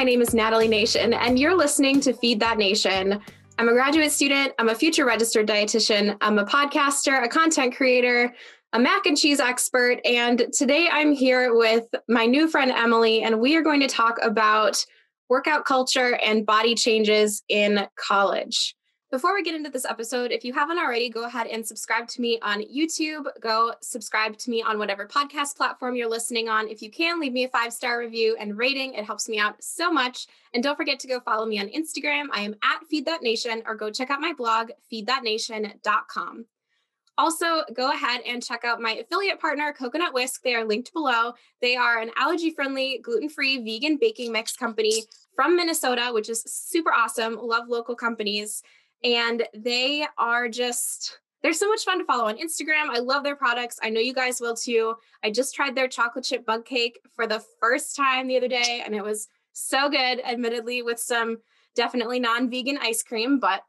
My name is Natalie Nation, and you're listening to Feed That Nation. I'm a graduate student, I'm a future registered dietitian, I'm a podcaster, a content creator, a mac and cheese expert, and today I'm here with my new friend Emily, and we are going to talk about workout culture and body changes in college. Before we get into this episode, if you haven't already, go ahead and subscribe to me on YouTube. Go subscribe to me on whatever podcast platform you're listening on. If you can, leave me a five star review and rating. It helps me out so much. And don't forget to go follow me on Instagram. I am at Feed That Nation, or go check out my blog, feedthatnation.com. Also, go ahead and check out my affiliate partner, Coconut Whisk. They are linked below. They are an allergy friendly, gluten free, vegan baking mix company from Minnesota, which is super awesome. Love local companies and they are just they're so much fun to follow on Instagram. I love their products. I know you guys will too. I just tried their chocolate chip mug cake for the first time the other day, and it was so good, admittedly, with some definitely non vegan ice cream, but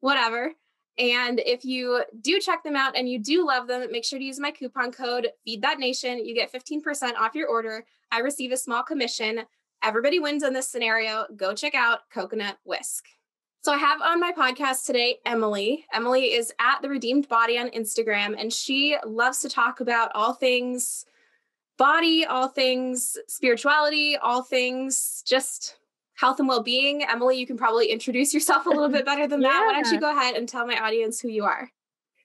whatever. And if you do check them out and you do love them, make sure to use my coupon code Feed That Nation. You get 15% off your order. I receive a small commission. Everybody wins in this scenario. Go check out Coconut Whisk. So I have on my podcast today Emily. Emily is at the Redeemed Body on Instagram, and she loves to talk about all things body, all things spirituality, all things just health and well-being. Emily, you can probably introduce yourself a little bit better than yeah. that. Why don't you go ahead and tell my audience who you are?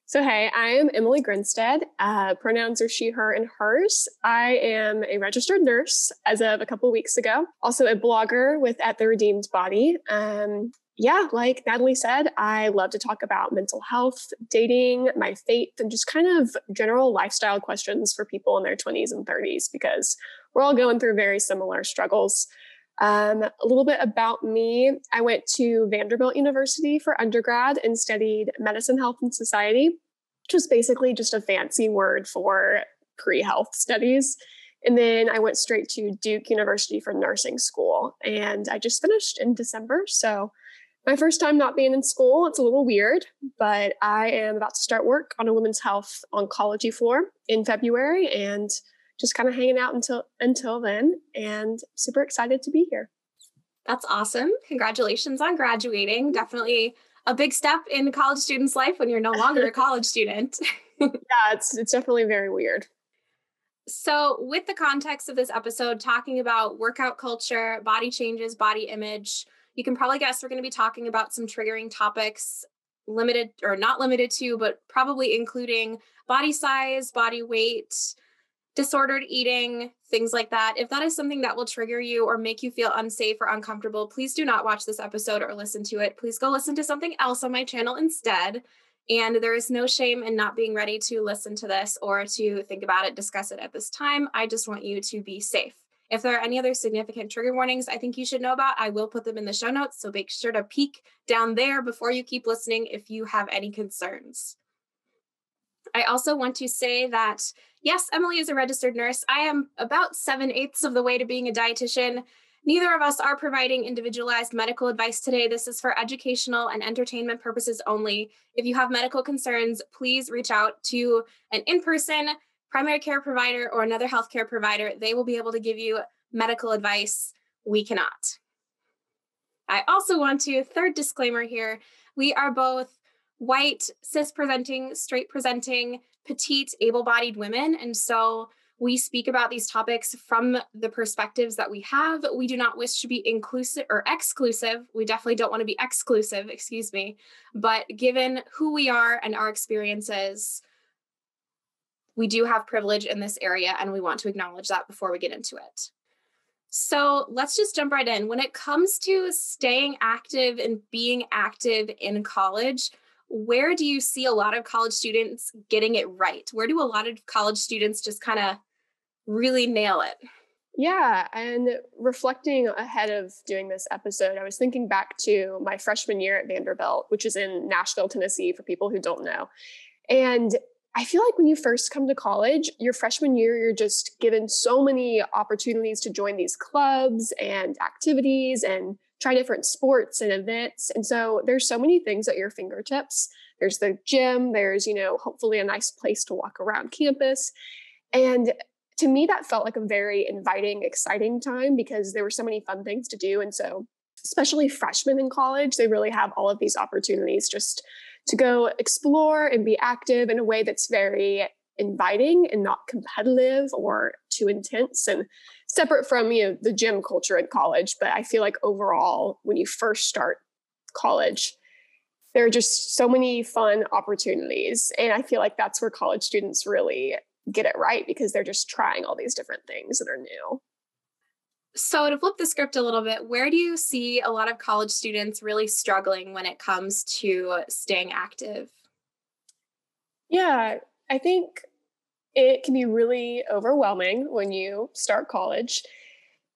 So, hey, I am Emily Grinstead. Uh, pronouns are she, her, and hers. I am a registered nurse as of a couple weeks ago. Also, a blogger with At the Redeemed Body. Um, yeah, like Natalie said, I love to talk about mental health, dating, my faith, and just kind of general lifestyle questions for people in their 20s and 30s because we're all going through very similar struggles. Um, a little bit about me I went to Vanderbilt University for undergrad and studied medicine, health, and society, which was basically just a fancy word for pre health studies. And then I went straight to Duke University for nursing school. And I just finished in December. So my first time not being in school. It's a little weird, but I am about to start work on a women's health oncology floor in February and just kind of hanging out until until then and super excited to be here. That's awesome. Congratulations on graduating. Definitely a big step in college student's life when you're no longer a college student. yeah, it's it's definitely very weird. So, with the context of this episode talking about workout culture, body changes, body image, you can probably guess we're going to be talking about some triggering topics limited or not limited to, but probably including body size, body weight, disordered eating, things like that. If that is something that will trigger you or make you feel unsafe or uncomfortable, please do not watch this episode or listen to it. Please go listen to something else on my channel instead. And there is no shame in not being ready to listen to this or to think about it, discuss it at this time. I just want you to be safe. If there are any other significant trigger warnings I think you should know about, I will put them in the show notes. So make sure to peek down there before you keep listening if you have any concerns. I also want to say that yes, Emily is a registered nurse. I am about seven eighths of the way to being a dietitian. Neither of us are providing individualized medical advice today. This is for educational and entertainment purposes only. If you have medical concerns, please reach out to an in person primary care provider or another healthcare provider, they will be able to give you medical advice. We cannot. I also want to, third disclaimer here, we are both white, cis presenting, straight presenting, petite, able bodied women. And so we speak about these topics from the perspectives that we have. We do not wish to be inclusive or exclusive. We definitely don't want to be exclusive, excuse me. But given who we are and our experiences, we do have privilege in this area and we want to acknowledge that before we get into it. So let's just jump right in. When it comes to staying active and being active in college, where do you see a lot of college students getting it right? Where do a lot of college students just kind of really nail it? Yeah, and reflecting ahead of doing this episode, I was thinking back to my freshman year at Vanderbilt, which is in Nashville, Tennessee, for people who don't know. And I feel like when you first come to college, your freshman year, you're just given so many opportunities to join these clubs and activities and try different sports and events. And so there's so many things at your fingertips. There's the gym, there's, you know, hopefully a nice place to walk around campus. And to me, that felt like a very inviting, exciting time because there were so many fun things to do. And so, especially freshmen in college, they really have all of these opportunities just to go explore and be active in a way that's very inviting and not competitive or too intense and separate from you know the gym culture in college but i feel like overall when you first start college there are just so many fun opportunities and i feel like that's where college students really get it right because they're just trying all these different things that are new. So, to flip the script a little bit, where do you see a lot of college students really struggling when it comes to staying active? Yeah, I think it can be really overwhelming when you start college.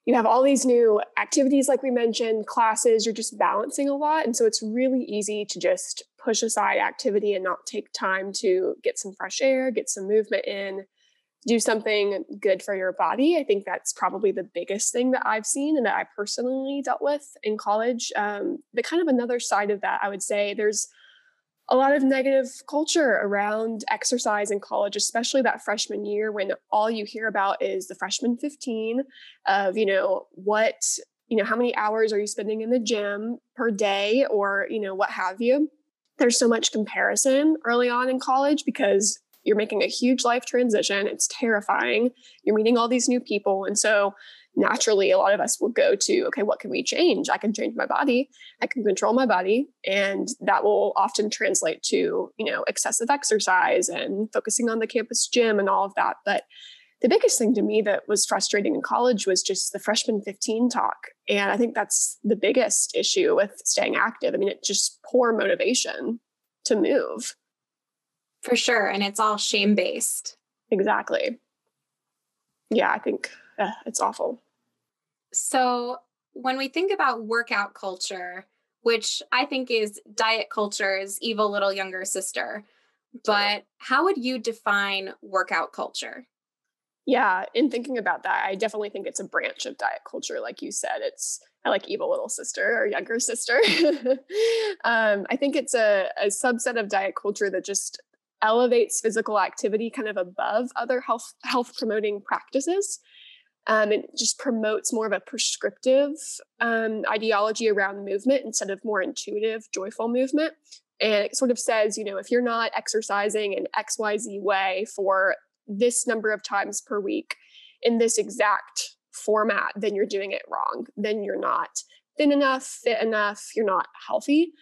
You have all these new activities, like we mentioned, classes, you're just balancing a lot. And so it's really easy to just push aside activity and not take time to get some fresh air, get some movement in, do something good for your body. I think that's probably the biggest thing that I've seen and that I personally dealt with in college. Um, but kind of another side of that, I would say there's a lot of negative culture around exercise in college, especially that freshman year when all you hear about is the freshman 15 of, you know, what, you know, how many hours are you spending in the gym per day or, you know, what have you there's so much comparison early on in college because you're making a huge life transition. It's terrifying. You're meeting all these new people. And so naturally, a lot of us will go to, okay, what can we change? I can change my body. I can control my body. And that will often translate to, you know, excessive exercise and focusing on the campus gym and all of that. But the biggest thing to me that was frustrating in college was just the freshman 15 talk. And I think that's the biggest issue with staying active. I mean, it's just poor motivation to move. For sure. And it's all shame based. Exactly. Yeah, I think uh, it's awful. So, when we think about workout culture, which I think is diet culture's evil little younger sister, but how would you define workout culture? Yeah, in thinking about that, I definitely think it's a branch of diet culture. Like you said, it's I like evil little sister or younger sister. um, I think it's a, a subset of diet culture that just elevates physical activity kind of above other health health promoting practices. Um, it just promotes more of a prescriptive um, ideology around movement instead of more intuitive, joyful movement. And it sort of says, you know, if you're not exercising in XYZ way for this number of times per week in this exact format, then you're doing it wrong. Then you're not thin enough, fit enough, you're not healthy.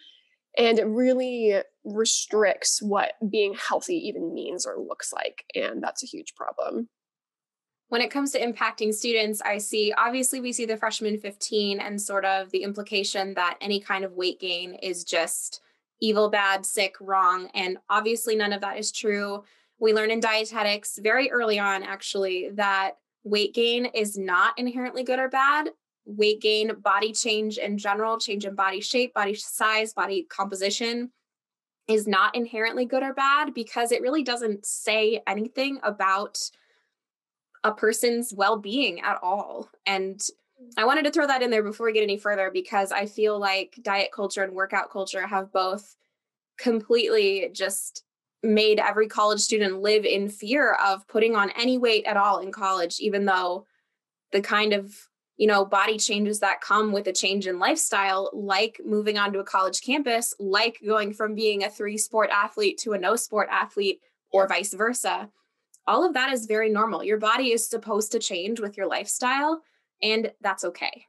And it really restricts what being healthy even means or looks like. And that's a huge problem. When it comes to impacting students, I see obviously we see the freshman 15 and sort of the implication that any kind of weight gain is just evil, bad, sick, wrong. And obviously, none of that is true we learn in dietetics very early on, actually, that weight gain is not inherently good or bad. Weight gain, body change in general, change in body shape, body size, body composition is not inherently good or bad because it really doesn't say anything about a person's well being at all. And I wanted to throw that in there before we get any further because I feel like diet culture and workout culture have both completely just made every college student live in fear of putting on any weight at all in college, even though the kind of you know body changes that come with a change in lifestyle like moving onto a college campus like going from being a three sport athlete to a no sport athlete or vice versa. All of that is very normal. Your body is supposed to change with your lifestyle and that's okay.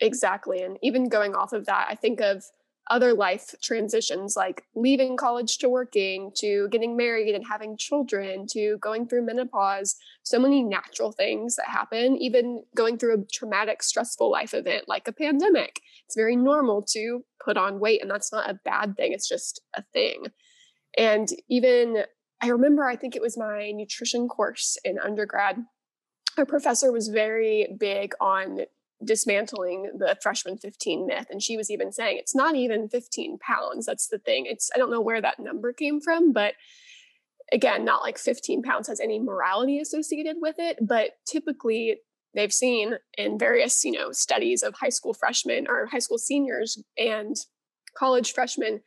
Exactly and even going off of that i think of other life transitions like leaving college to working to getting married and having children to going through menopause so many natural things that happen even going through a traumatic stressful life event like a pandemic. It's very normal to put on weight and that's not a bad thing it's just a thing. And even i remember i think it was my nutrition course in undergrad. Our professor was very big on dismantling the freshman 15 myth and she was even saying it's not even 15 pounds that's the thing it's i don't know where that number came from but again not like 15 pounds has any morality associated with it but typically they've seen in various you know studies of high school freshmen or high school seniors and college freshmen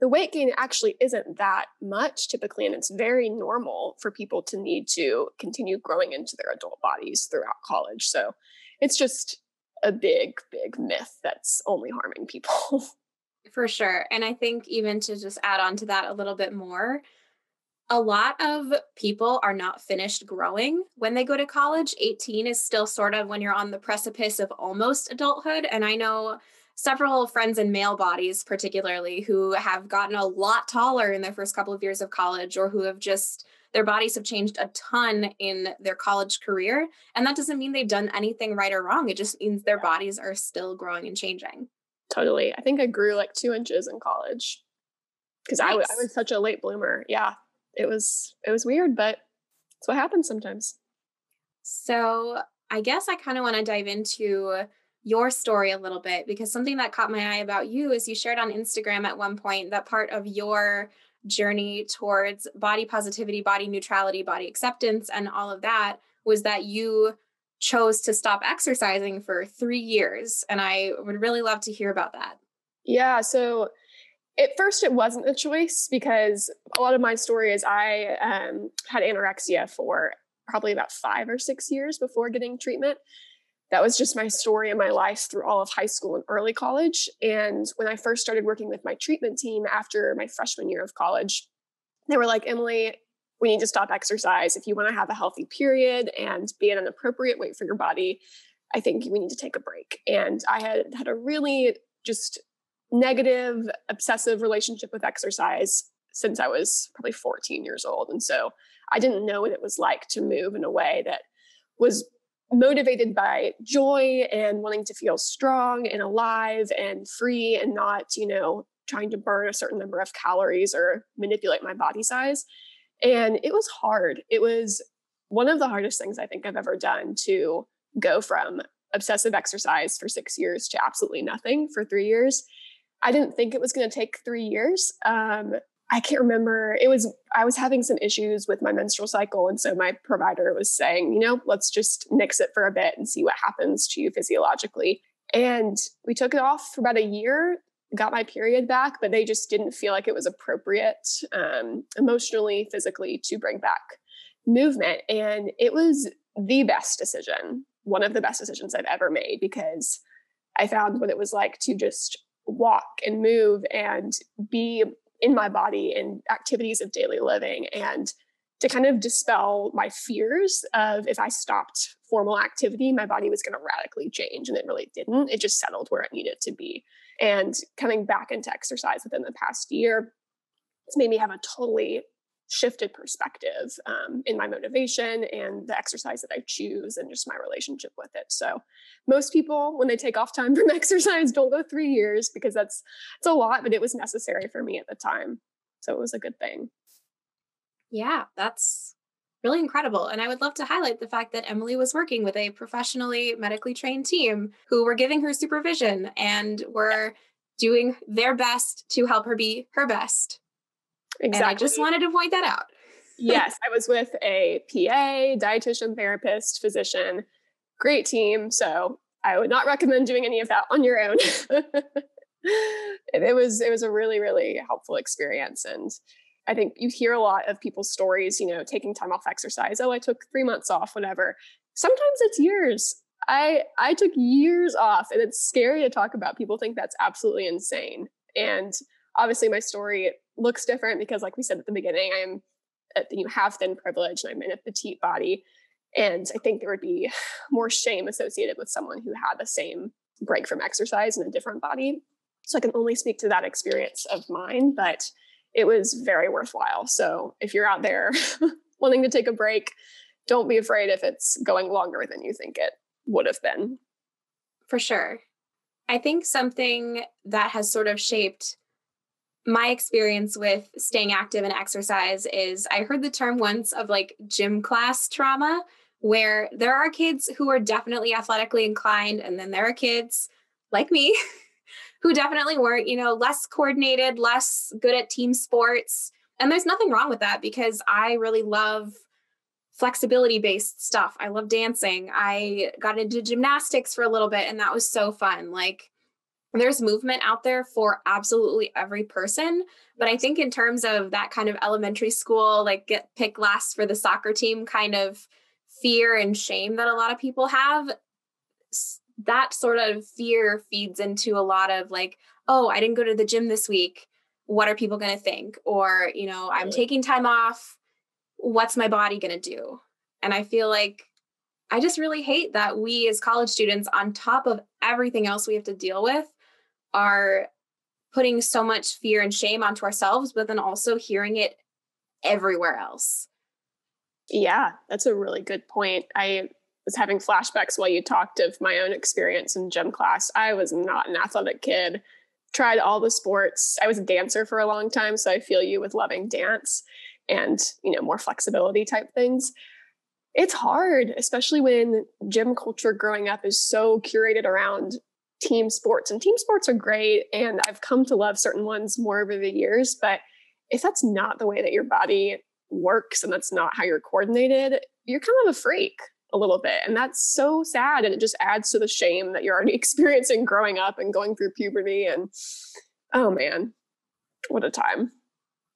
the weight gain actually isn't that much typically, and it's very normal for people to need to continue growing into their adult bodies throughout college. So it's just a big, big myth that's only harming people. For sure. And I think even to just add on to that a little bit more, a lot of people are not finished growing when they go to college. 18 is still sort of when you're on the precipice of almost adulthood. And I know several friends in male bodies, particularly, who have gotten a lot taller in their first couple of years of college or who have just their bodies have changed a ton in their college career. And that doesn't mean they've done anything right or wrong. It just means their bodies are still growing and changing. Totally. I think I grew like two inches in college because nice. I, w- I was such a late bloomer. Yeah it was it was weird, but it's what happens sometimes. So I guess I kind of want to dive into your story a little bit because something that caught my eye about you is you shared on Instagram at one point that part of your journey towards body positivity, body neutrality, body acceptance, and all of that was that you chose to stop exercising for three years. And I would really love to hear about that. Yeah. So at first it wasn't a choice because a lot of my story is i um, had anorexia for probably about five or six years before getting treatment that was just my story in my life through all of high school and early college. And when i first started working with my treatment team after my freshman year of college they were like emily we need to stop exercise. If you want to have a healthy period and be at an appropriate weight for your body i think we need to take a break. And i had had a really just negative, obsessive relationship with exercise since I was probably 14 years old. And so I didn't know what it was like to move in a way that was motivated by joy and wanting to feel strong and alive and free and not, you know, trying to burn a certain number of calories or manipulate my body size. And it was hard. It was one of the hardest things I think I've ever done to go from obsessive exercise for six years to absolutely nothing for three years. I didn't think it was going to take three years. Um, I can't remember. It was, I was having some issues with my menstrual cycle. And so my provider was saying, you know, let's just nix it for a bit and see what happens to you physiologically. And we took it off for about a year, got my period back, but they just didn't feel like it was appropriate um, emotionally, physically to bring back movement. And it was the best decision, one of the best decisions I've ever made because I found what it was like to just walk and move and be in my body in activities of daily living and to kind of dispel my fears of if I stopped formal activity, my body was going to radically change. And it really didn't. It just settled where it needed to be. And coming back into exercise within the past year, it's made me have a totally shifted perspective um, in my motivation and the exercise that I choose and just my relationship with it. So most people, when they take off time from exercise, don't go three years because that's it's a lot, but it was necessary for me at the time. So it was a good thing. Yeah, that's really incredible. And I would love to highlight the fact that Emily was working with a professionally medically trained team who were giving her supervision and were doing their best to help her be her best. Exactly. And I just wanted to point that out. yes, I was with a PA, dietitian, therapist, physician, great team. So I would not recommend doing any of that on your own. it was it was a really really helpful experience and I think you hear a lot of people's stories, you know, taking time off exercise. Oh, I took 3 months off, whatever. Sometimes it's years. I I took years off and it's scary to talk about. People think that's absolutely insane. And obviously my story looks different because like we said at the beginning i'm uh, you have thin privilege and i'm in a petite body. And i think there would be more shame associated with someone who had the same break from exercise in a different body. So i can only speak to that experience of mine but it was very worthwhile. So if you're out there wanting to take a break don't be afraid if it's going longer than you think it would have been. For sure. I think something that has sort of shaped my experience with staying active and exercise is I heard the term once of like gym class trauma, where there are kids who are definitely athletically inclined, and then there are kids like me who definitely weren't, you know, less coordinated, less good at team sports. And there's nothing wrong with that because I really love flexibility based stuff. I love dancing. I got into gymnastics for a little bit, and that was so fun. Like, there's movement out there for absolutely every person. But I think in terms of that kind of elementary school, like get pick last for the soccer team kind of fear and shame that a lot of people have, that sort of fear feeds into a lot of like, oh, I didn't go to the gym this week. What are people going to think? Or, you know, I'm taking time off. What's my body going to do? And I feel like I just really hate that we as college students, on top of everything else we have to deal with, are putting so much fear and shame onto ourselves, but then also hearing it everywhere else. Yeah, that's a really good point. I was having flashbacks while you talked of my own experience in gym class. I was not an athletic kid, tried all the sports. I was a dancer for a long time, so I feel you with loving dance and, you know, more flexibility type things. It's hard, especially when gym culture growing up is so curated around team sports. And team sports are great. And I've come to love certain ones more over the years. But if that's not the way that your body works and that's not how you're coordinated, you're kind of a freak a little bit. And that's so sad. And it just adds to the shame that you're already experiencing growing up and going through puberty. And oh man, what a time.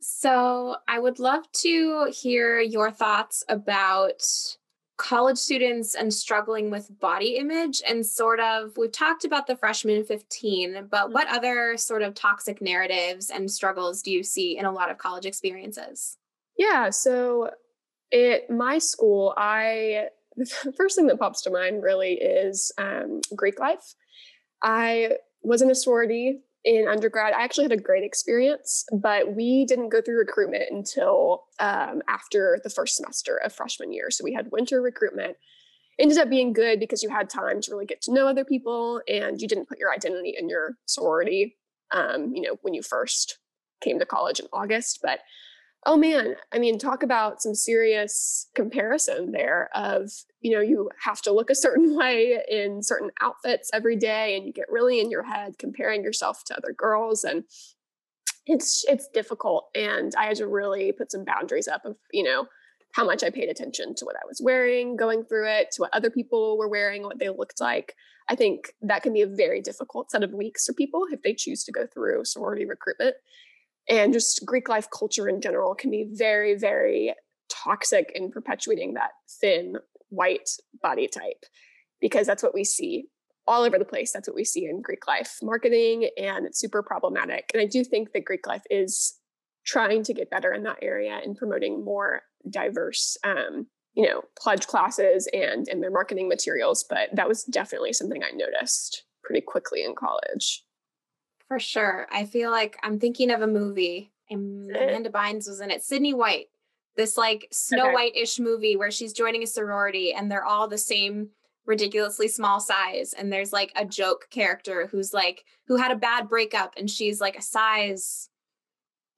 So I would love to hear your thoughts about college students and struggling with body image and sort of we've talked about the freshman 15 but mm-hmm. what other sort of toxic narratives and struggles do you see in a lot of college experiences yeah so at my school i the first thing that pops to mind really is um, greek life i was in a sorority in undergrad, I actually had a great experience, but we didn't go through recruitment until um, after the first semester of freshman year. So we had winter recruitment. Ended up being good because you had time to really get to know other people and you didn't put your identity in your sorority, um, you know, when you first came to college in August. But oh man, I mean, talk about some serious comparison there of, you know, you have to look a certain way in certain outfits every day and you get really in your head comparing yourself to other girls and it's it's difficult and I had to really put some boundaries up of, you know, how much I paid attention to what I was wearing, going through it, to what other people were wearing, what they looked like. I think that can be a very difficult set of weeks for people if they choose to go through sorority recruitment and just Greek life culture in general can be very, very toxic in perpetuating that thin white body type because that's what we see all over the place. That's what we see in Greek life marketing, and it's super problematic. And I do think that Greek life is trying to get better in that area and promoting more diverse, um, you know, pledge classes and and their marketing materials. But that was definitely something I noticed pretty quickly in college. For sure. I feel like I'm thinking of a movie and Amanda Bynes was in it. Sydney White, this like Snow okay. White-ish movie where she's joining a sorority and they're all the same ridiculously small size. And there's like a joke character who's like who had a bad breakup and she's like a size.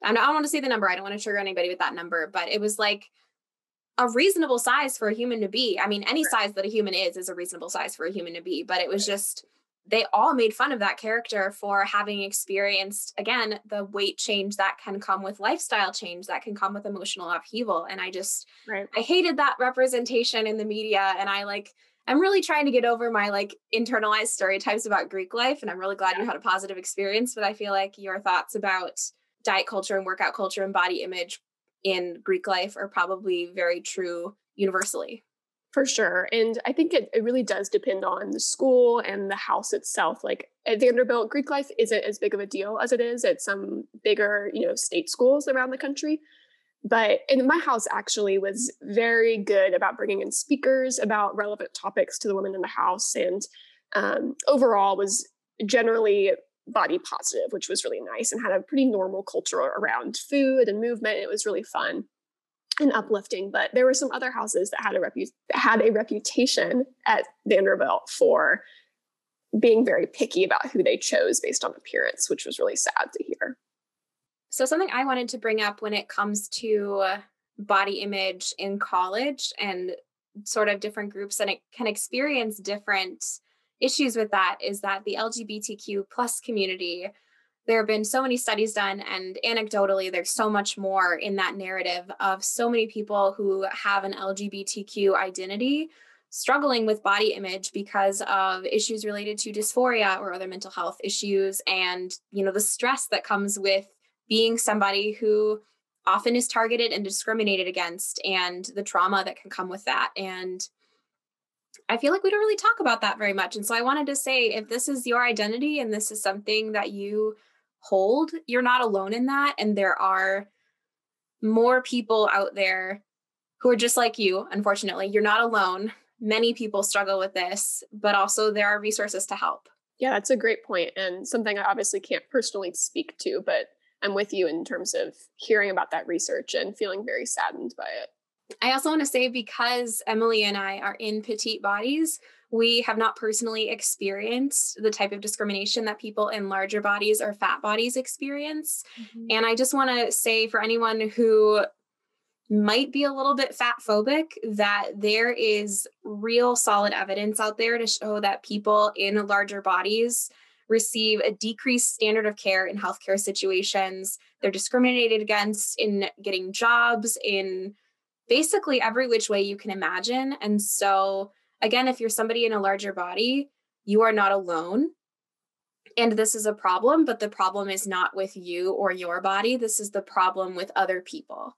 I don't want to say the number. I don't want to trigger anybody with that number, but it was like a reasonable size for a human to be. I mean, any size that a human is is a reasonable size for a human to be, but it was just they all made fun of that character for having experienced again the weight change that can come with lifestyle change that can come with emotional upheaval and i just right. i hated that representation in the media and i like i'm really trying to get over my like internalized stereotypes about greek life and i'm really glad yeah. you had a positive experience but i feel like your thoughts about diet culture and workout culture and body image in greek life are probably very true universally for sure. And I think it, it really does depend on the school and the house itself. Like at Vanderbilt, Greek life isn't as big of a deal as it is at some bigger, you know, state schools around the country. But in my house actually was very good about bringing in speakers about relevant topics to the women in the house. And um, overall was generally body positive, which was really nice and had a pretty normal culture around food and movement. It was really fun and uplifting. But there were some other houses that had a repu- had a reputation at Vanderbilt for being very picky about who they chose based on appearance, which was really sad to hear. So something I wanted to bring up when it comes to body image in college and sort of different groups and it can experience different issues with that is that the LGBTQ plus community there have been so many studies done and anecdotally there's so much more in that narrative of so many people who have an lgbtq identity struggling with body image because of issues related to dysphoria or other mental health issues and you know the stress that comes with being somebody who often is targeted and discriminated against and the trauma that can come with that. And I feel like we don't really talk about that very much. And so I wanted to say if this is your identity and this is something that you hold you're not alone in that and there are more people out there who are just like you unfortunately you're not alone many people struggle with this, but also there are resources to help. Yeah, that's a great point and something I obviously can't personally speak to, but I'm with you in terms of hearing about that research and feeling very saddened by it. I also want to say because Emily and I are in petite bodies, we have not personally experienced the type of discrimination that people in larger bodies or fat bodies experience. Mm-hmm. And I just want to say for anyone who might be a little bit fat phobic, that there is real solid evidence out there to show that people in larger bodies receive a decreased standard of care in healthcare situations. They're discriminated against in getting jobs, in basically every which way you can imagine. And so, again, if you're somebody in a larger body, you are not alone. And this is a problem, but the problem is not with you or your body. This is the problem with other people.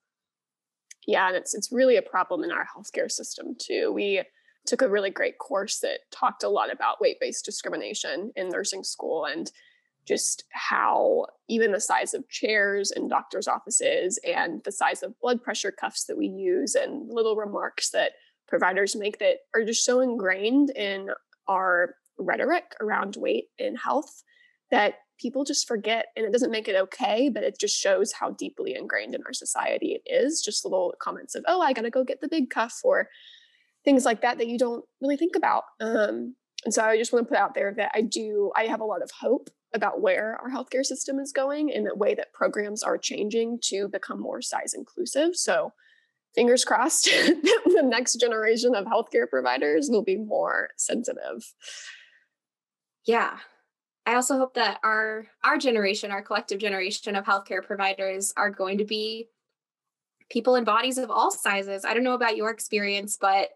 Yeah, and it's it's really a problem in our healthcare system too. We took a really great course that talked a lot about weight-based discrimination in nursing school and just how even the size of chairs in doctors' offices and the size of blood pressure cuffs that we use and little remarks that providers make that are just so ingrained in our rhetoric around weight and health that people just forget and it doesn't make it okay but it just shows how deeply ingrained in our society it is. Just little comments of oh i gotta go get the big cuff or things like that that you don't really think about. Um, and so i just want to put out there that i do i have a lot of hope about where our healthcare system is going and the way that programs are changing to become more size inclusive. So fingers crossed the next generation of healthcare providers will be more sensitive yeah I also hope that our our generation, our collective generation of healthcare providers are going to be people in bodies of all sizes. I don't know about your experience, but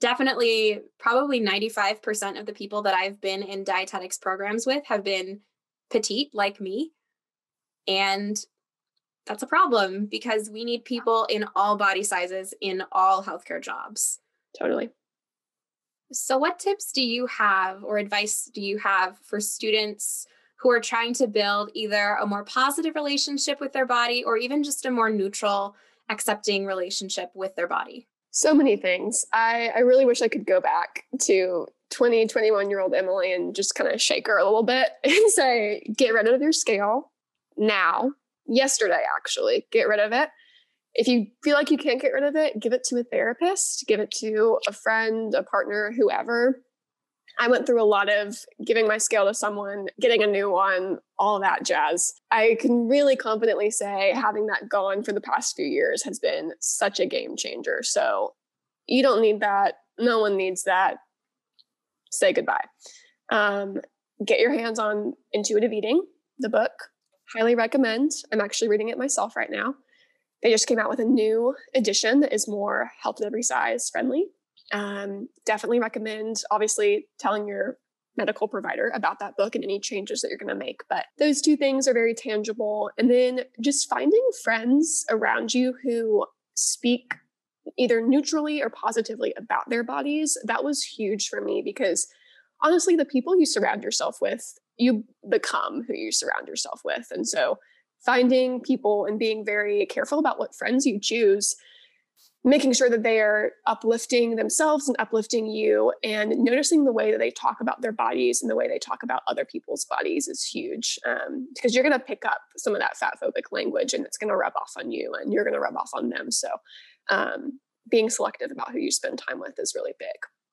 definitely probably 95% of the people that I've been in dietetics programs with have been petite like me. And that's a problem because we need people in all body sizes in all healthcare jobs. Totally. So, what tips do you have or advice do you have for students who are trying to build either a more positive relationship with their body or even just a more neutral, accepting relationship with their body? So many things. I, I really wish I could go back to 20, 21 year old Emily and just kind of shake her a little bit and say, get rid of your scale now, yesterday, actually, get rid of it if you feel like you can't get rid of it, give it to a therapist, give it to a friend, a partner, whoever. I went through a lot of giving my scale to someone, getting a new one, all that jazz. I can really confidently say having that gone for the past few years has been such a game changer. So you don't need that. No one needs that. Say goodbye. Um, get your hands on Intuitive Eating, the book. Highly recommend. I'm actually reading it myself right now. They just came out with a new edition that is more health at every size friendly. Um, definitely recommend, obviously, telling your medical provider about that book and any changes that you're going to make. But those two things are very tangible. And then just finding friends around you who speak either neutrally or positively about their bodies. That was huge for me because honestly, the people you surround yourself with, you become who you surround yourself with. And so finding people and being very careful about what friends you choose making sure that they are uplifting themselves and uplifting you and noticing the way that they talk about their bodies and the way they talk about other people's bodies is huge um, because you're going to pick up some of that fat phobic language and it's going to rub off on you and you're going to rub off on them so um, being selective about who you spend time with is really big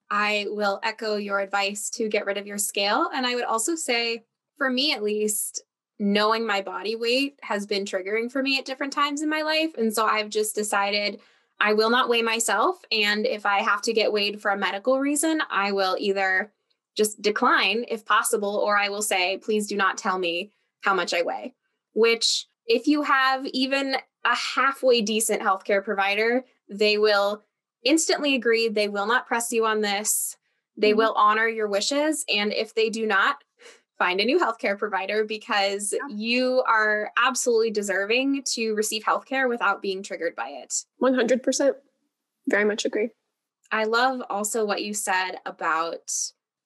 i will echo your advice to get rid of your scale and i would also say for me at least knowing my body weight has been triggering for me at different times in my life. And so I've just decided I will not weigh myself. And if I have to get weighed for a medical reason, I will either just decline if possible, or I will say, please do not tell me how much I weigh. Which, if you have even a halfway decent healthcare provider, they will instantly agree they will not press you on this. They mm-hmm. will honor your wishes. And if they do not, find a new healthcare provider because yeah. you are absolutely deserving to receive healthcare without being triggered by it. 100%. Very much agree. I love also what you said about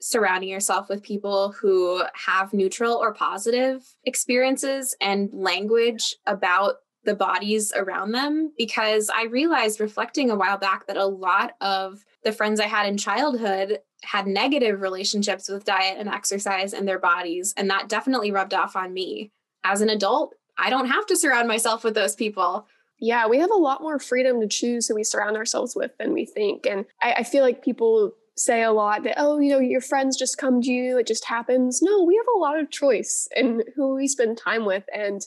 surrounding yourself with people who have neutral or positive experiences and language about the bodies around them because I realized reflecting a while back that a lot of the friends I had in childhood had negative relationships with diet and exercise and their bodies. And that definitely rubbed off on me. As an adult, I don't have to surround myself with those people. Yeah, we have a lot more freedom to choose who we surround ourselves with than we think. And I, I feel like people say a lot that, oh, you know, your friends just come to you, it just happens. No, we have a lot of choice in who we spend time with. And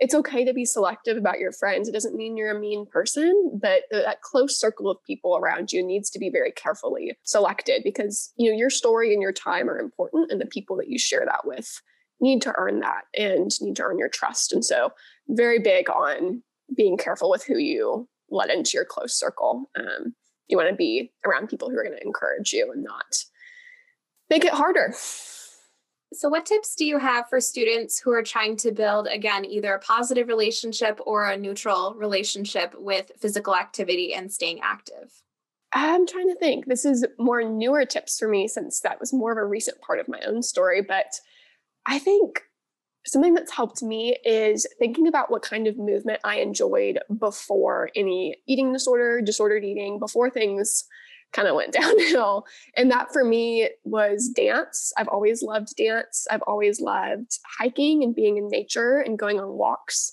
it's okay to be selective about your friends. It doesn't mean you're a mean person, but that close circle of people around you needs to be very carefully selected because you know your story and your time are important, and the people that you share that with need to earn that and need to earn your trust. And so, very big on being careful with who you let into your close circle. Um, you want to be around people who are going to encourage you and not make it harder. So, what tips do you have for students who are trying to build, again, either a positive relationship or a neutral relationship with physical activity and staying active? I'm trying to think. This is more newer tips for me since that was more of a recent part of my own story. But I think something that's helped me is thinking about what kind of movement I enjoyed before any eating disorder, disordered eating, before things kind of went downhill. And that for me was dance. I've always loved dance. I've always loved hiking and being in nature and going on walks.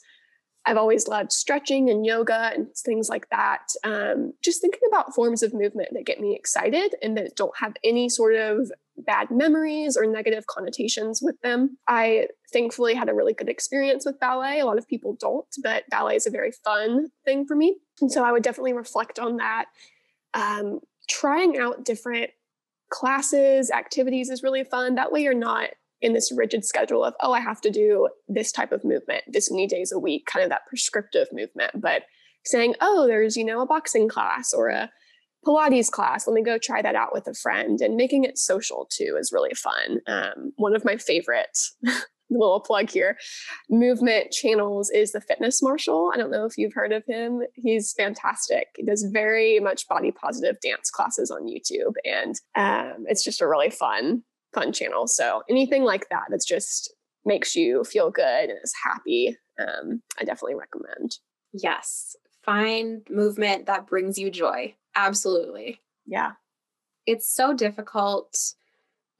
I've always loved stretching and yoga and things like that. Um, just thinking about forms of movement that get me excited and that don't have any sort of bad memories or negative connotations with them. I thankfully had a really good experience with ballet. A lot of people don't, but ballet is a very fun thing for me. And so I would definitely reflect on that. Um, trying out different classes, activities is really fun. That way, you're not in this rigid schedule of, oh, I have to do this type of movement this many days a week, kind of that prescriptive movement. But saying, oh, there's, you know, a boxing class or a Pilates class. Let me go try that out with a friend. And making it social too is really fun. Um, one of my favorite little plug here. Movement channels is the Fitness Marshall. I don't know if you've heard of him. He's fantastic. He does very much body positive dance classes on youtube and um, it's just a really fun fun channel. So anything like that that's just makes you feel good and is happy um, i definitely recommend. Yes. Find movement that brings you joy. Absolutely. Yeah. It's so difficult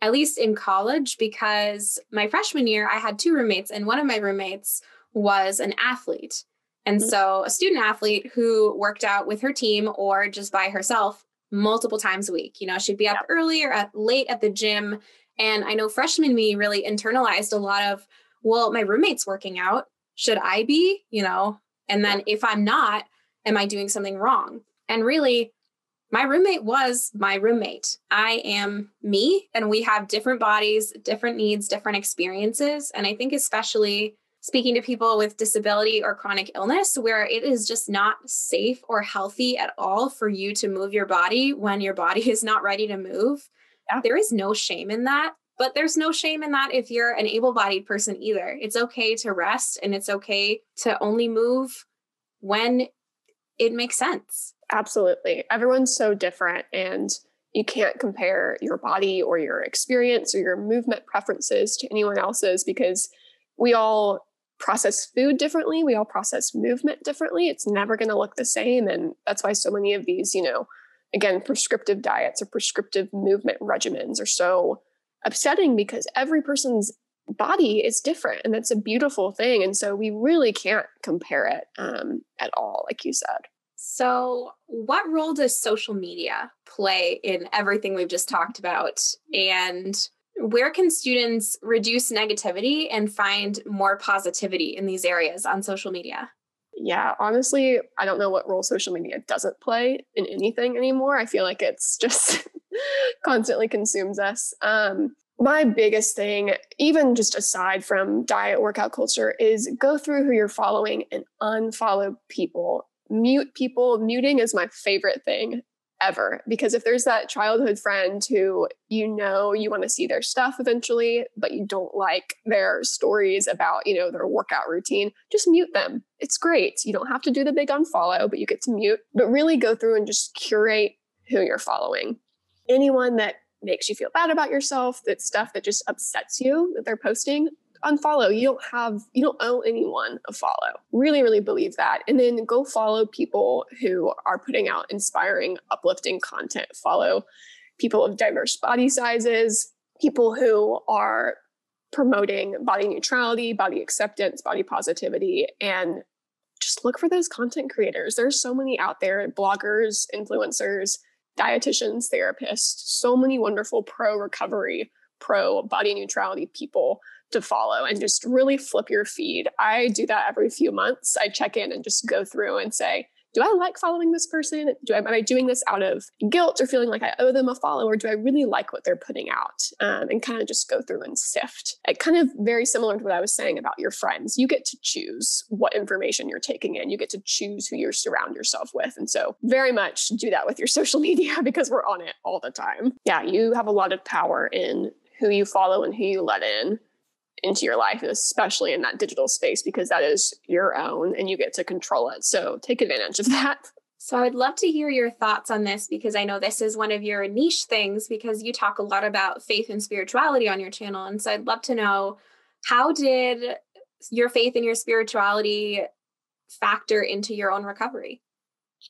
at least in college, because my freshman year, I had two roommates, and one of my roommates was an athlete. And mm-hmm. so, a student athlete who worked out with her team or just by herself multiple times a week. You know, she'd be up yeah. early or at, late at the gym. And I know freshman me really internalized a lot of, well, my roommate's working out. Should I be? You know, and then if I'm not, am I doing something wrong? And really, my roommate was my roommate. I am me, and we have different bodies, different needs, different experiences. And I think, especially speaking to people with disability or chronic illness, where it is just not safe or healthy at all for you to move your body when your body is not ready to move, yeah. there is no shame in that. But there's no shame in that if you're an able bodied person either. It's okay to rest and it's okay to only move when it makes sense. Absolutely. Everyone's so different and you can't compare your body or your experience or your movement preferences to anyone else's because we all process food differently. We all process movement differently. It's never going to look the same. And that's why so many of these, you know, again, prescriptive diets or prescriptive movement regimens are so upsetting because every person's body is different and that's a beautiful thing. And so we really can't compare it um, at all, like you said. So, what role does social media play in everything we've just talked about? And where can students reduce negativity and find more positivity in these areas on social media? Yeah, honestly, I don't know what role social media doesn't play in anything anymore. I feel like it's just constantly consumes us. Um, my biggest thing, even just aside from diet workout culture, is go through who you're following and unfollow people mute people. Muting is my favorite thing ever because if there's that childhood friend who you know you want to see their stuff eventually but you don't like their stories about you know their workout routine just mute them it's great you don't have to do the big unfollow but you get to mute but really go through and just curate who you're following anyone that makes you feel bad about yourself that stuff that just upsets you that they're posting unfollow. You don't have, you don't owe anyone a follow. Really, really believe that. And then go follow people who are putting out inspiring, uplifting content. Follow people of diverse body sizes, people who are promoting body neutrality, body acceptance, body positivity, and just look for those content creators. There's so many out there bloggers, influencers, dietitians, therapists, so many wonderful pro recovery, pro body neutrality people to follow and just really flip your feed. I do that every few months. I check in and just go through and say, do I like following this person? Do I, am I doing this out of guilt or feeling like I owe them a follow, or do I really like what they're putting out? Um, and kind of just go through and sift. It kind of very similar to what I was saying about your friends. You get to choose what information you're taking in. You get to choose who you surround yourself with, and so very much do that with your social media because we're on it all the time. Yeah, you have a lot of power in who you follow and who you let in into your life, especially in that digital space, because that is your own and you get to control it. So take advantage of that. So I'd love to hear your thoughts on this because I know this is one of your niche things because you talk a lot about faith and spirituality on your channel. And so I'd love to know how did your faith and your spirituality factor into your own recovery?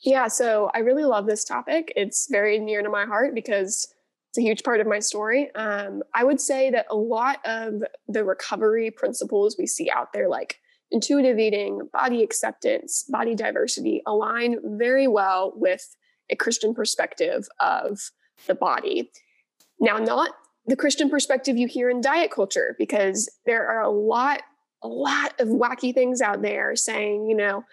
Yeah, so I really love this topic. It's very near to my heart because it's a huge part of my story. Um, I would say that a lot of the recovery principles we see out there, like intuitive eating, body acceptance, body diversity, align very well with a Christian perspective of the body. Now, not the Christian perspective you hear in diet culture, because there are a lot, a lot of wacky things out there saying, you know,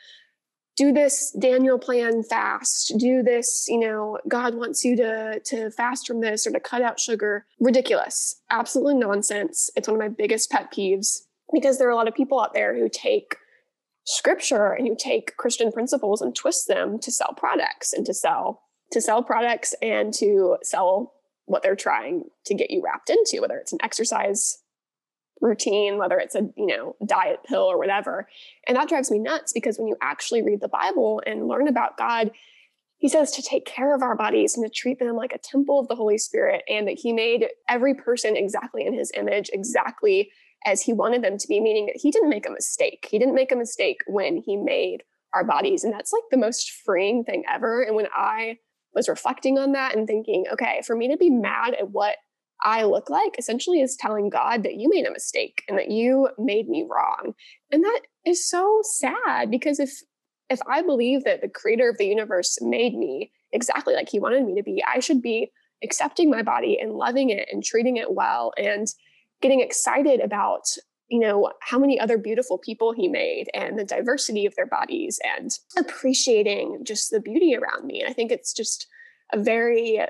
do this Daniel plan fast, do this, you know, God wants you to to fast from this or to cut out sugar. Ridiculous. Absolutely nonsense. It's one of my biggest pet peeves because there are a lot of people out there who take scripture and who take Christian principles and twist them to sell products and to sell to sell products and to sell what they're trying to get you wrapped into, whether it's an exercise routine, whether it's a, you know, diet pill or whatever. And that drives me nuts because when you actually read the Bible and learn about God, he says to take care of our bodies and to treat them like a temple of the Holy Spirit, and that he made every person exactly in his image, exactly as he wanted them to be, meaning that he didn't make a mistake. He didn't make a mistake when he made our bodies. And that's like the most freeing thing ever. And when I was reflecting on that and thinking, okay, for me to be mad at what I look like essentially is telling God that you made a mistake and that you made me wrong. And that is so sad because if if I believe that the creator of the universe made me exactly like he wanted me to be, I should be accepting my body and loving it and treating it well and getting excited about you know how many other beautiful people he made and the diversity of their bodies and appreciating just the beauty around me and i think it's just a very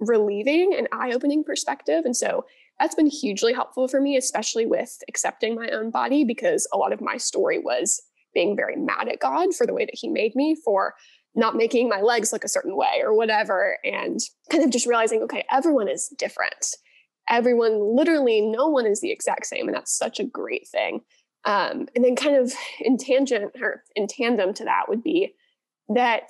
relieving and eye opening perspective. And so that's been hugely helpful for me, especially with accepting my own body, because a lot of my story was being very mad at God for the way that He made me, for not making my legs look a certain way or whatever. And kind of just realizing, okay, everyone is different. Everyone, literally, no one is the exact same. And that's such a great thing. Um, and then, kind of in tangent or in tandem to that, would be that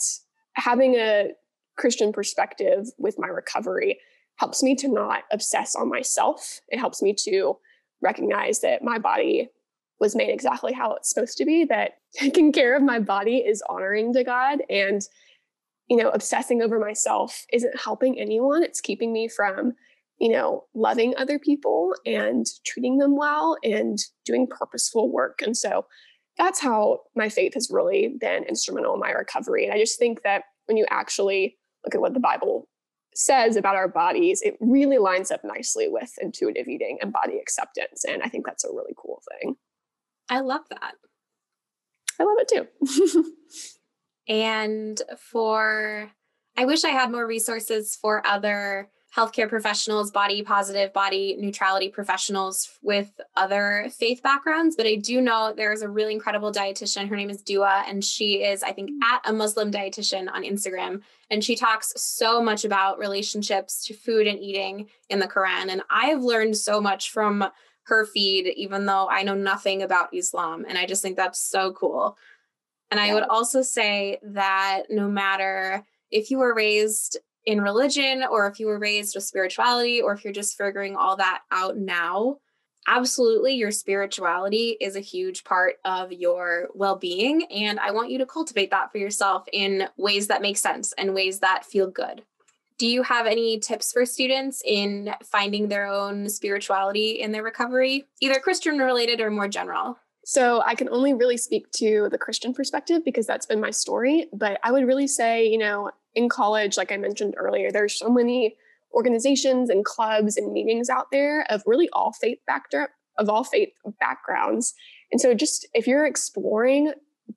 having a Christian perspective with my recovery helps me to not obsess on myself. It helps me to recognize that my body was made exactly how it's supposed to be, that taking care of my body is honoring to God. And, you know, obsessing over myself isn't helping anyone. It's keeping me from, you know, loving other people and treating them well and doing purposeful work. And so that's how my faith has really been instrumental in my recovery. And I just think that when you actually look at what the Bible says about our bodies, it really lines up nicely with intuitive eating and body acceptance. And I think that's a really cool thing. I love that. I love it too. and for, I wish I had more resources for other healthcare professionals, body positive, body neutrality professionals with other faith backgrounds, but I do know there's a really incredible dietitian. Her name is Dua, and she is, I think, at a Muslim dietitian on Instagram. And she talks so much about relationships to food and eating in the Quran. And I have learned so much from her feed, even though I know nothing about Islam. And I just think that's so cool. And I would also say that no matter if you were raised in religion or if you were raised with spirituality or if you're just figuring all that out now, absolutely your spirituality is a huge part of your well-being and I want you to cultivate that for yourself in ways that make sense and ways that feel good. Do you have any tips for students in finding their own spirituality in their recovery, either Christian related or more general? So I can only really speak to the Christian perspective because that's been my story. But I would really say, you know, in college, like I mentioned earlier, there's so many organizations and clubs and meetings out there of really all faith backdrop of all faith backgrounds. And so just if you're exploring,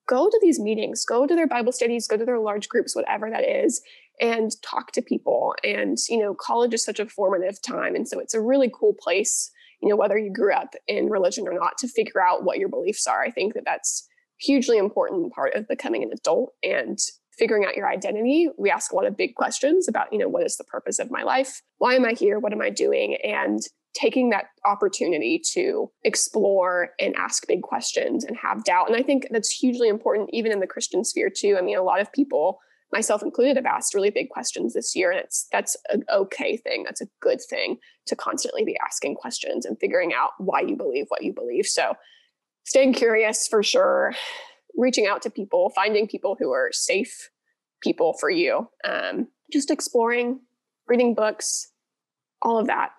go to these meetings, go to their Bible studies, go to their large groups, whatever that is, and talk to people. And, you know, college is such a formative time. And so it's a really cool place, you know, whether you grew up in religion or not, to figure out what your beliefs are. I think that that's hugely important part of becoming an adult and figuring out your identity, we ask a lot of big questions about, you know, what is the purpose of my life? Why am I here? What am I doing? And taking that opportunity to explore and ask big questions and have doubt. And I think that's hugely important, even in the Christian sphere, too. I mean, a lot of people, myself included, have asked really big questions this year. And it's that's an okay thing. That's a good thing to constantly be asking questions and figuring out why you believe what you believe. So staying curious for sure, reaching out to people, finding people who are safe people for you, um, just exploring, reading books, all of that.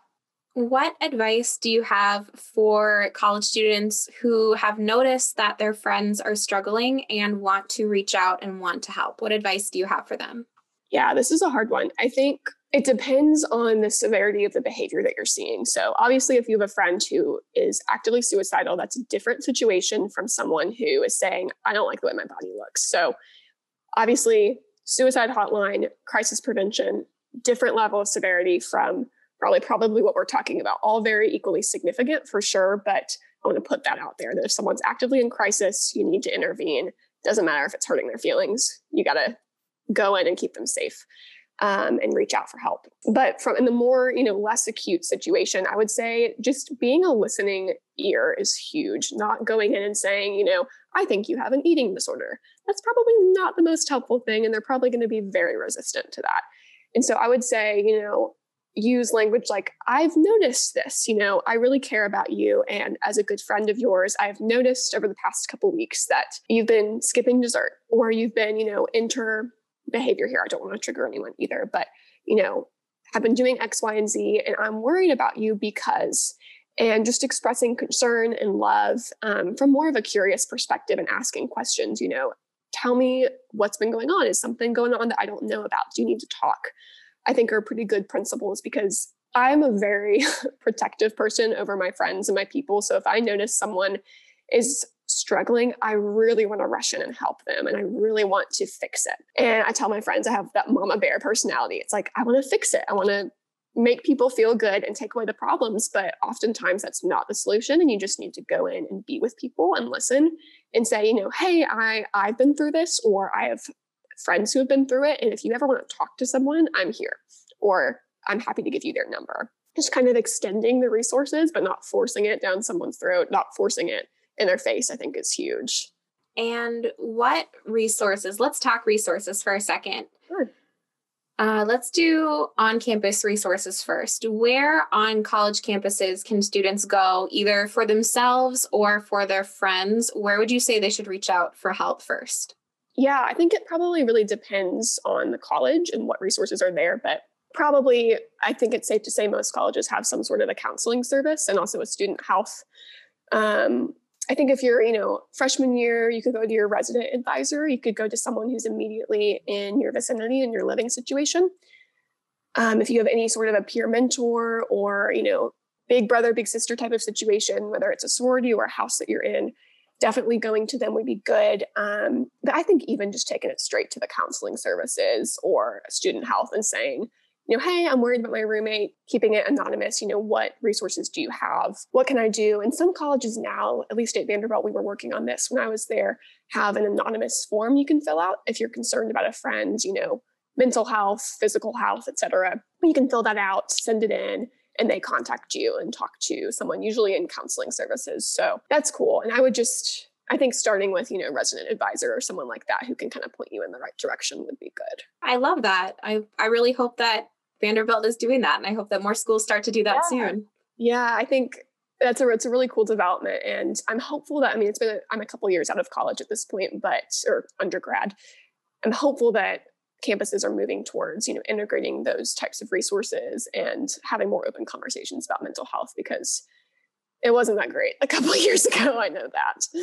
What advice do you have for college students who have noticed that their friends are struggling and want to reach out and want to help? What advice do you have for them? Yeah, this is a hard one. I think it depends on the severity of the behavior that you're seeing. So, obviously, if you have a friend who is actively suicidal, that's a different situation from someone who is saying, I don't like the way my body looks. So, obviously, suicide hotline, crisis prevention, different level of severity from probably probably what we're talking about. All very equally significant for sure, but I want to put that out there that if someone's actively in crisis, you need to intervene. Doesn't matter if it's hurting their feelings. You got to go in and keep them safe um, and reach out for help. But from in the more, you know, less acute situation, I would say just being a listening ear is huge. Not going in and saying, you know, I think you have an eating disorder. That's probably not the most helpful thing. And they're probably going to be very resistant to that. And so I would say, you know, use language like, I've noticed this, you know, I really care about you. And as a good friend of yours, I've noticed over the past couple weeks that you've been skipping dessert or you've been, you know, inter behavior here. I don't want to trigger anyone either, but you know, I've been doing X, Y, and Z, and I'm worried about you because, and just expressing concern and love um, from more of a curious perspective and asking questions. You know, tell me what's been going on. Is something going on that I don't know about? Do you need to talk? I think are pretty good principles because I'm a very protective person over my friends and my people. So if I notice someone is struggling, I really want to rush in and help them and I really want to fix it. And I tell my friends I have that mama bear personality. It's like, I want to fix it. I want to make people feel good and take away the problems. But oftentimes that's not the solution. And you just need to go in and be with people and listen and say, you know, hey, I, I've been through this, or I have friends who have been through it. And if you ever want to talk to someone, I'm here. Or I'm happy to give you their number. Just kind of extending the resources, but not forcing it down someone's throat, not forcing it in their face, I think is huge. And what resources? Let's talk resources for a second. Sure. Uh, let's do on campus resources first. Where on college campuses can students go, either for themselves or for their friends? Where would you say they should reach out for help first? Yeah, I think it probably really depends on the college and what resources are there. But probably, I think it's safe to say most colleges have some sort of a counseling service and also a student health um, I think if you're, you know, freshman year, you could go to your resident advisor. You could go to someone who's immediately in your vicinity in your living situation. Um, if you have any sort of a peer mentor or, you know, big brother, big sister type of situation, whether it's a sorority or a house that you're in, definitely going to them would be good. Um, but I think even just taking it straight to the counseling services or student health and saying, you know, hey, I'm worried about my roommate, keeping it anonymous. You know, what resources do you have? What can I do? And some colleges now, at least at Vanderbilt, we were working on this when I was there, have an anonymous form you can fill out if you're concerned about a friend, you know, mental health, physical health, etc. You can fill that out, send it in, and they contact you and talk to someone, usually in counseling services. So that's cool. And I would just, I think starting with, you know, resident advisor or someone like that who can kind of point you in the right direction would be good. I love that. I, I really hope that Vanderbilt is doing that. And I hope that more schools start to do that yeah. soon. Yeah, I think that's a it's a really cool development. And I'm hopeful that I mean it's been I'm a couple years out of college at this point, but or undergrad. I'm hopeful that campuses are moving towards you know integrating those types of resources and having more open conversations about mental health because it wasn't that great a couple years ago i know that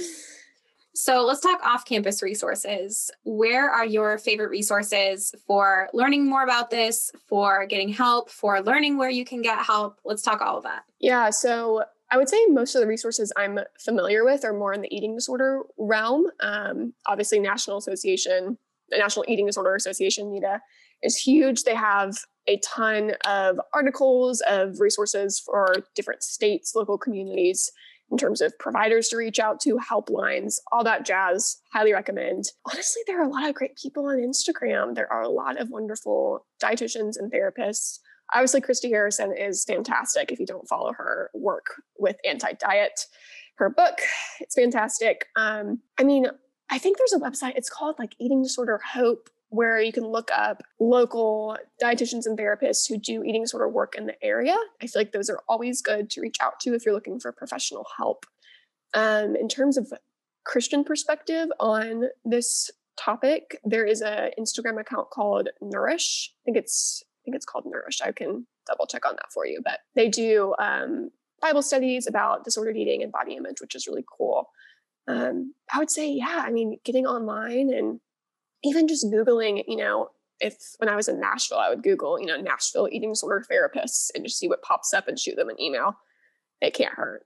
so let's talk off campus resources. Where are your favorite resources for learning more about this, for getting help, for learning where you can get help? Let's talk all of that. Yeah. So I would say most of the resources I'm familiar with are more in the eating disorder realm. Um, obviously, National Association the National Eating Disorder Association, NEDA, is huge. They have a ton of articles of resources for different states, local communities, in terms of providers to reach out to, helplines, all that jazz. Highly recommend. Honestly, there are a lot of great people on Instagram. There are a lot of wonderful dietitians and therapists. Obviously, Christy Harrison is fantastic if you don't follow her work with anti diet. Her book, it's fantastic. Um, I mean, I think there's a website, it's called like Eating Disorder Hope, where you can look up local dietitians and therapists who do eating disorder work in the area. I feel like those are always good to reach out to if you're looking for professional help. Um, in terms of Christian perspective on this topic, there is an Instagram account called Nourish. I think it's I think it's called Nourish. I can double check on that for you, but they do um, Bible studies about disordered eating and body image, which is really cool um, I would say, yeah, I mean, getting online and even just Googling, you know, if when I was in Nashville, I would Google, you know, Nashville eating disorder therapists and just see what pops up and shoot them an email. It can't hurt.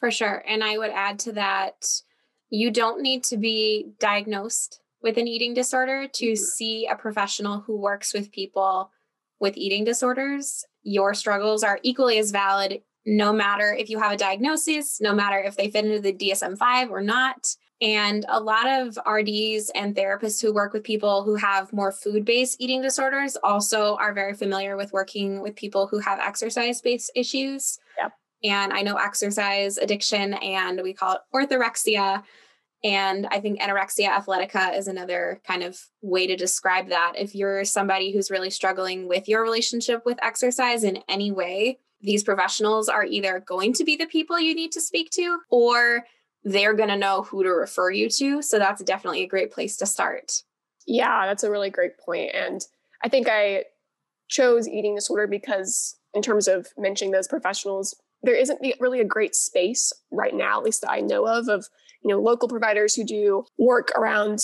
For sure. And I would add to that, you don't need to be diagnosed with an eating disorder to mm-hmm. see a professional who works with people with eating disorders. Your struggles are equally as valid no matter if you have a diagnosis, no matter if they fit into the DSM 5 or not. And a lot of RDs and therapists who work with people who have more food based eating disorders also are very familiar with working with people who have exercise based issues. Yep. And I know exercise addiction and we call it orthorexia. And I think anorexia athletica is another kind of way to describe that. If you're somebody who's really struggling with your relationship with exercise in any way, these professionals are either going to be the people you need to speak to or they're going to know who to refer you to. So that's definitely a great place to start. Yeah, that's a really great point. And I think I chose eating disorder because, in terms of mentioning those professionals, there isn't really a great space right now, at least that I know of, of you know local providers who do work around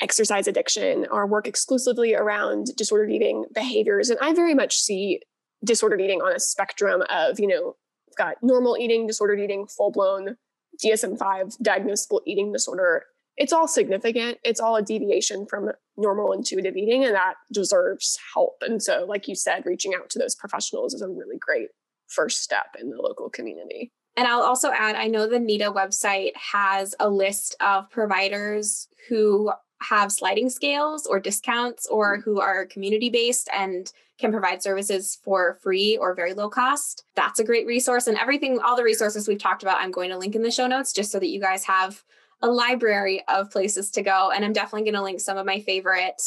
exercise addiction or work exclusively around disordered eating behaviors. And I very much see disordered eating on a spectrum of, you know, got normal eating, disordered eating, full blown DSM 5 diagnosable eating disorder. It's all significant. It's all a deviation from normal intuitive eating, and that deserves help. And so, like you said, reaching out to those professionals is a really great first step in the local community. And I'll also add I know the NEDA website has a list of providers who have sliding scales or discounts or mm-hmm. who are community based and can provide services for free or very low cost. That's a great resource. And everything, all the resources we've talked about, I'm going to link in the show notes just so that you guys have a library of places to go. And I'm definitely going to link some of my favorite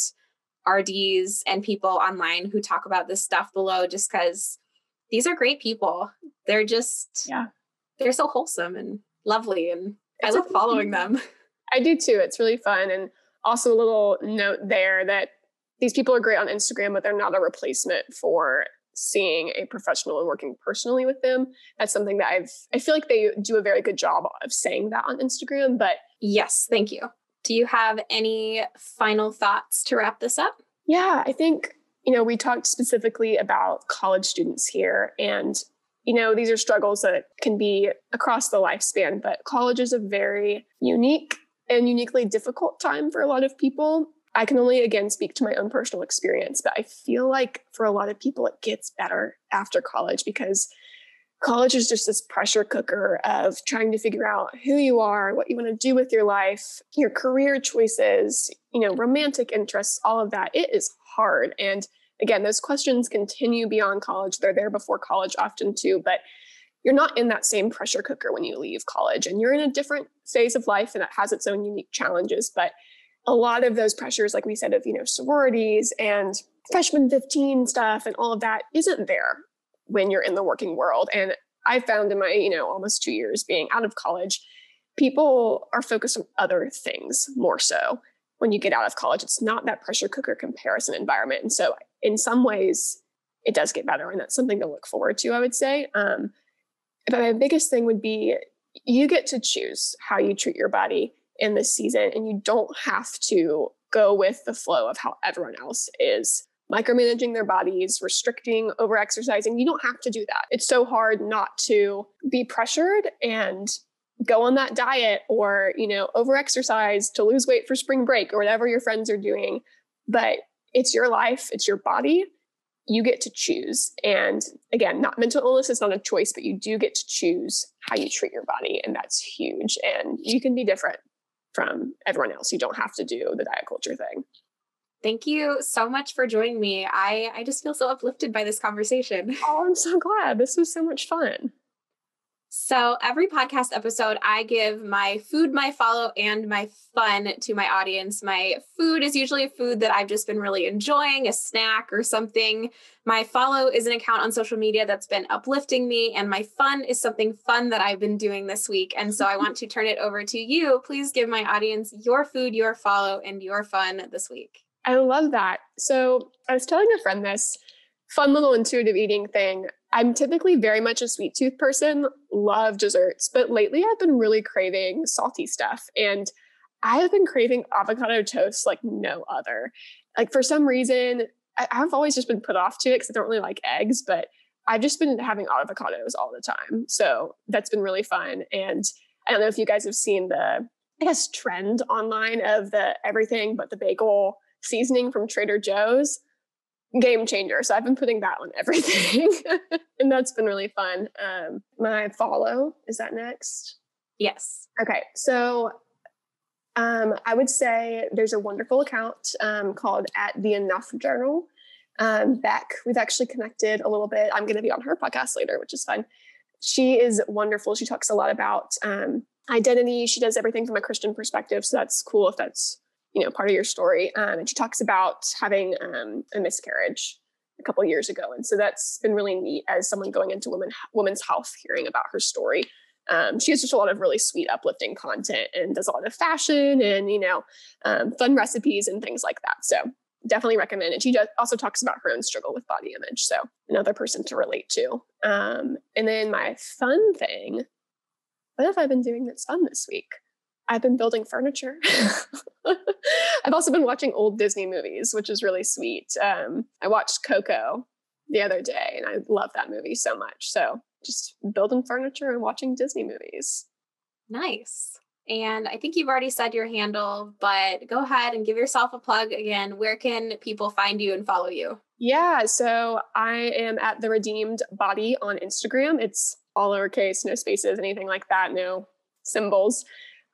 RDs and people online who talk about this stuff below just because these are great people. They're just, yeah, they're so wholesome and lovely. And it's I love following them. I do too. It's really fun. And also a little note there that these people are great on Instagram, but they're not a replacement for seeing a professional and working personally with them. That's something that I've I feel like they do a very good job of saying that on Instagram, but yes, thank you. Do you have any final thoughts to wrap this up? Yeah, I think you know, we talked specifically about college students here and you know, these are struggles that can be across the lifespan, but college is a very unique and uniquely difficult time for a lot of people. I can only again speak to my own personal experience, but I feel like for a lot of people, it gets better after college because college is just this pressure cooker of trying to figure out who you are, what you want to do with your life, your career choices, you know, romantic interests, all of that. It is hard. And again, those questions continue beyond college. They're there before college often too, but you're not in that same pressure cooker when you leave college and you're in a different phase of life and it has its own unique challenges. But a lot of those pressures, like we said, of, you know, sororities and freshman 15 stuff and all of that isn't there when you're in the working world. And I found in my, you know, almost two years being out of college, people are focused on other things more so when you get out of college. It's not that pressure cooker comparison environment. And so in some ways, it does get better. And that's something to look forward to, I would say. Um, but my biggest thing would be you get to choose how you treat your body in this season, and you don't have to go with the flow of how everyone else is micromanaging their bodies, restricting, over exercising. You don't have to do that. It's so hard not to be pressured and go on that diet or, you know, over exercise to lose weight for spring break or whatever your friends are doing. But it's your life, it's your body. You get to choose. And again, not mental illness is not a choice, but you do get to choose how you treat your body. And that's huge. And you can be different from everyone else. You don't have to do the diet culture thing. Thank you so much for joining me. I, I just feel so uplifted by this conversation. Oh, I'm so glad. This was so much fun. So, every podcast episode, I give my food, my follow, and my fun to my audience. My food is usually a food that I've just been really enjoying, a snack or something. My follow is an account on social media that's been uplifting me. And my fun is something fun that I've been doing this week. And so, I want to turn it over to you. Please give my audience your food, your follow, and your fun this week. I love that. So I was telling a friend this fun little intuitive eating thing. I'm typically very much a sweet tooth person, love desserts, but lately I've been really craving salty stuff. And I have been craving avocado toast like no other. Like for some reason, I've always just been put off to it because I don't really like eggs, but I've just been having avocados all the time. So that's been really fun. And I don't know if you guys have seen the, I guess, trend online of the everything but the bagel seasoning from Trader Joe's. Game changer. So I've been putting that on everything, and that's been really fun. Um, my follow is that next? Yes. Okay. So um, I would say there's a wonderful account um, called at the Enough Journal. Um, Beck, we've actually connected a little bit. I'm going to be on her podcast later, which is fun. She is wonderful. She talks a lot about um, identity. She does everything from a Christian perspective. So that's cool if that's you know part of your story um, and she talks about having um, a miscarriage a couple years ago and so that's been really neat as someone going into women women's health hearing about her story. Um, she has just a lot of really sweet uplifting content and does a lot of fashion and you know um, fun recipes and things like that so definitely recommend and she also talks about her own struggle with body image so another person to relate to. Um, and then my fun thing what have i been doing that's fun this week I've been building furniture. I've also been watching old Disney movies, which is really sweet. Um, I watched Coco the other day and I love that movie so much. So just building furniture and watching Disney movies. Nice. And I think you've already said your handle, but go ahead and give yourself a plug again. Where can people find you and follow you? Yeah, so I am at the Redeemed Body on Instagram. It's all lowercase, no spaces, anything like that, no symbols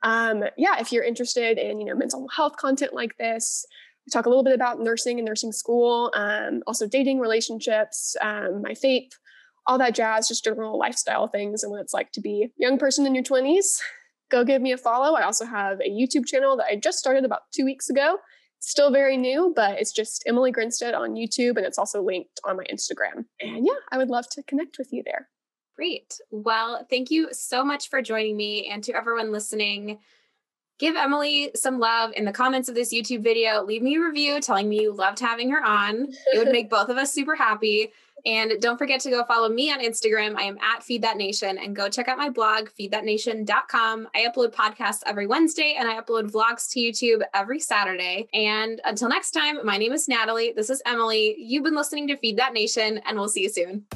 um, yeah, if you're interested in you know mental health content like this, we talk a little bit about nursing and nursing school, um, also dating, relationships, um, my faith, all that jazz, just general lifestyle things and what it's like to be a young person in your 20s. Go give me a follow. I also have a YouTube channel that I just started about two weeks ago. Still very new, but it's just Emily Grinstead on YouTube and it's also linked on my Instagram. And yeah, I would love to connect with you there. Great. Well, thank you so much for joining me and to everyone listening. Give Emily some love in the comments of this YouTube video. Leave me a review telling me you loved having her on. It would make both of us super happy. And don't forget to go follow me on Instagram. I am at Feed That Nation and go check out my blog, feedthatnation.com. I upload podcasts every Wednesday and I upload vlogs to YouTube every Saturday. And until next time, my name is Natalie. This is Emily. You've been listening to Feed That Nation, and we'll see you soon.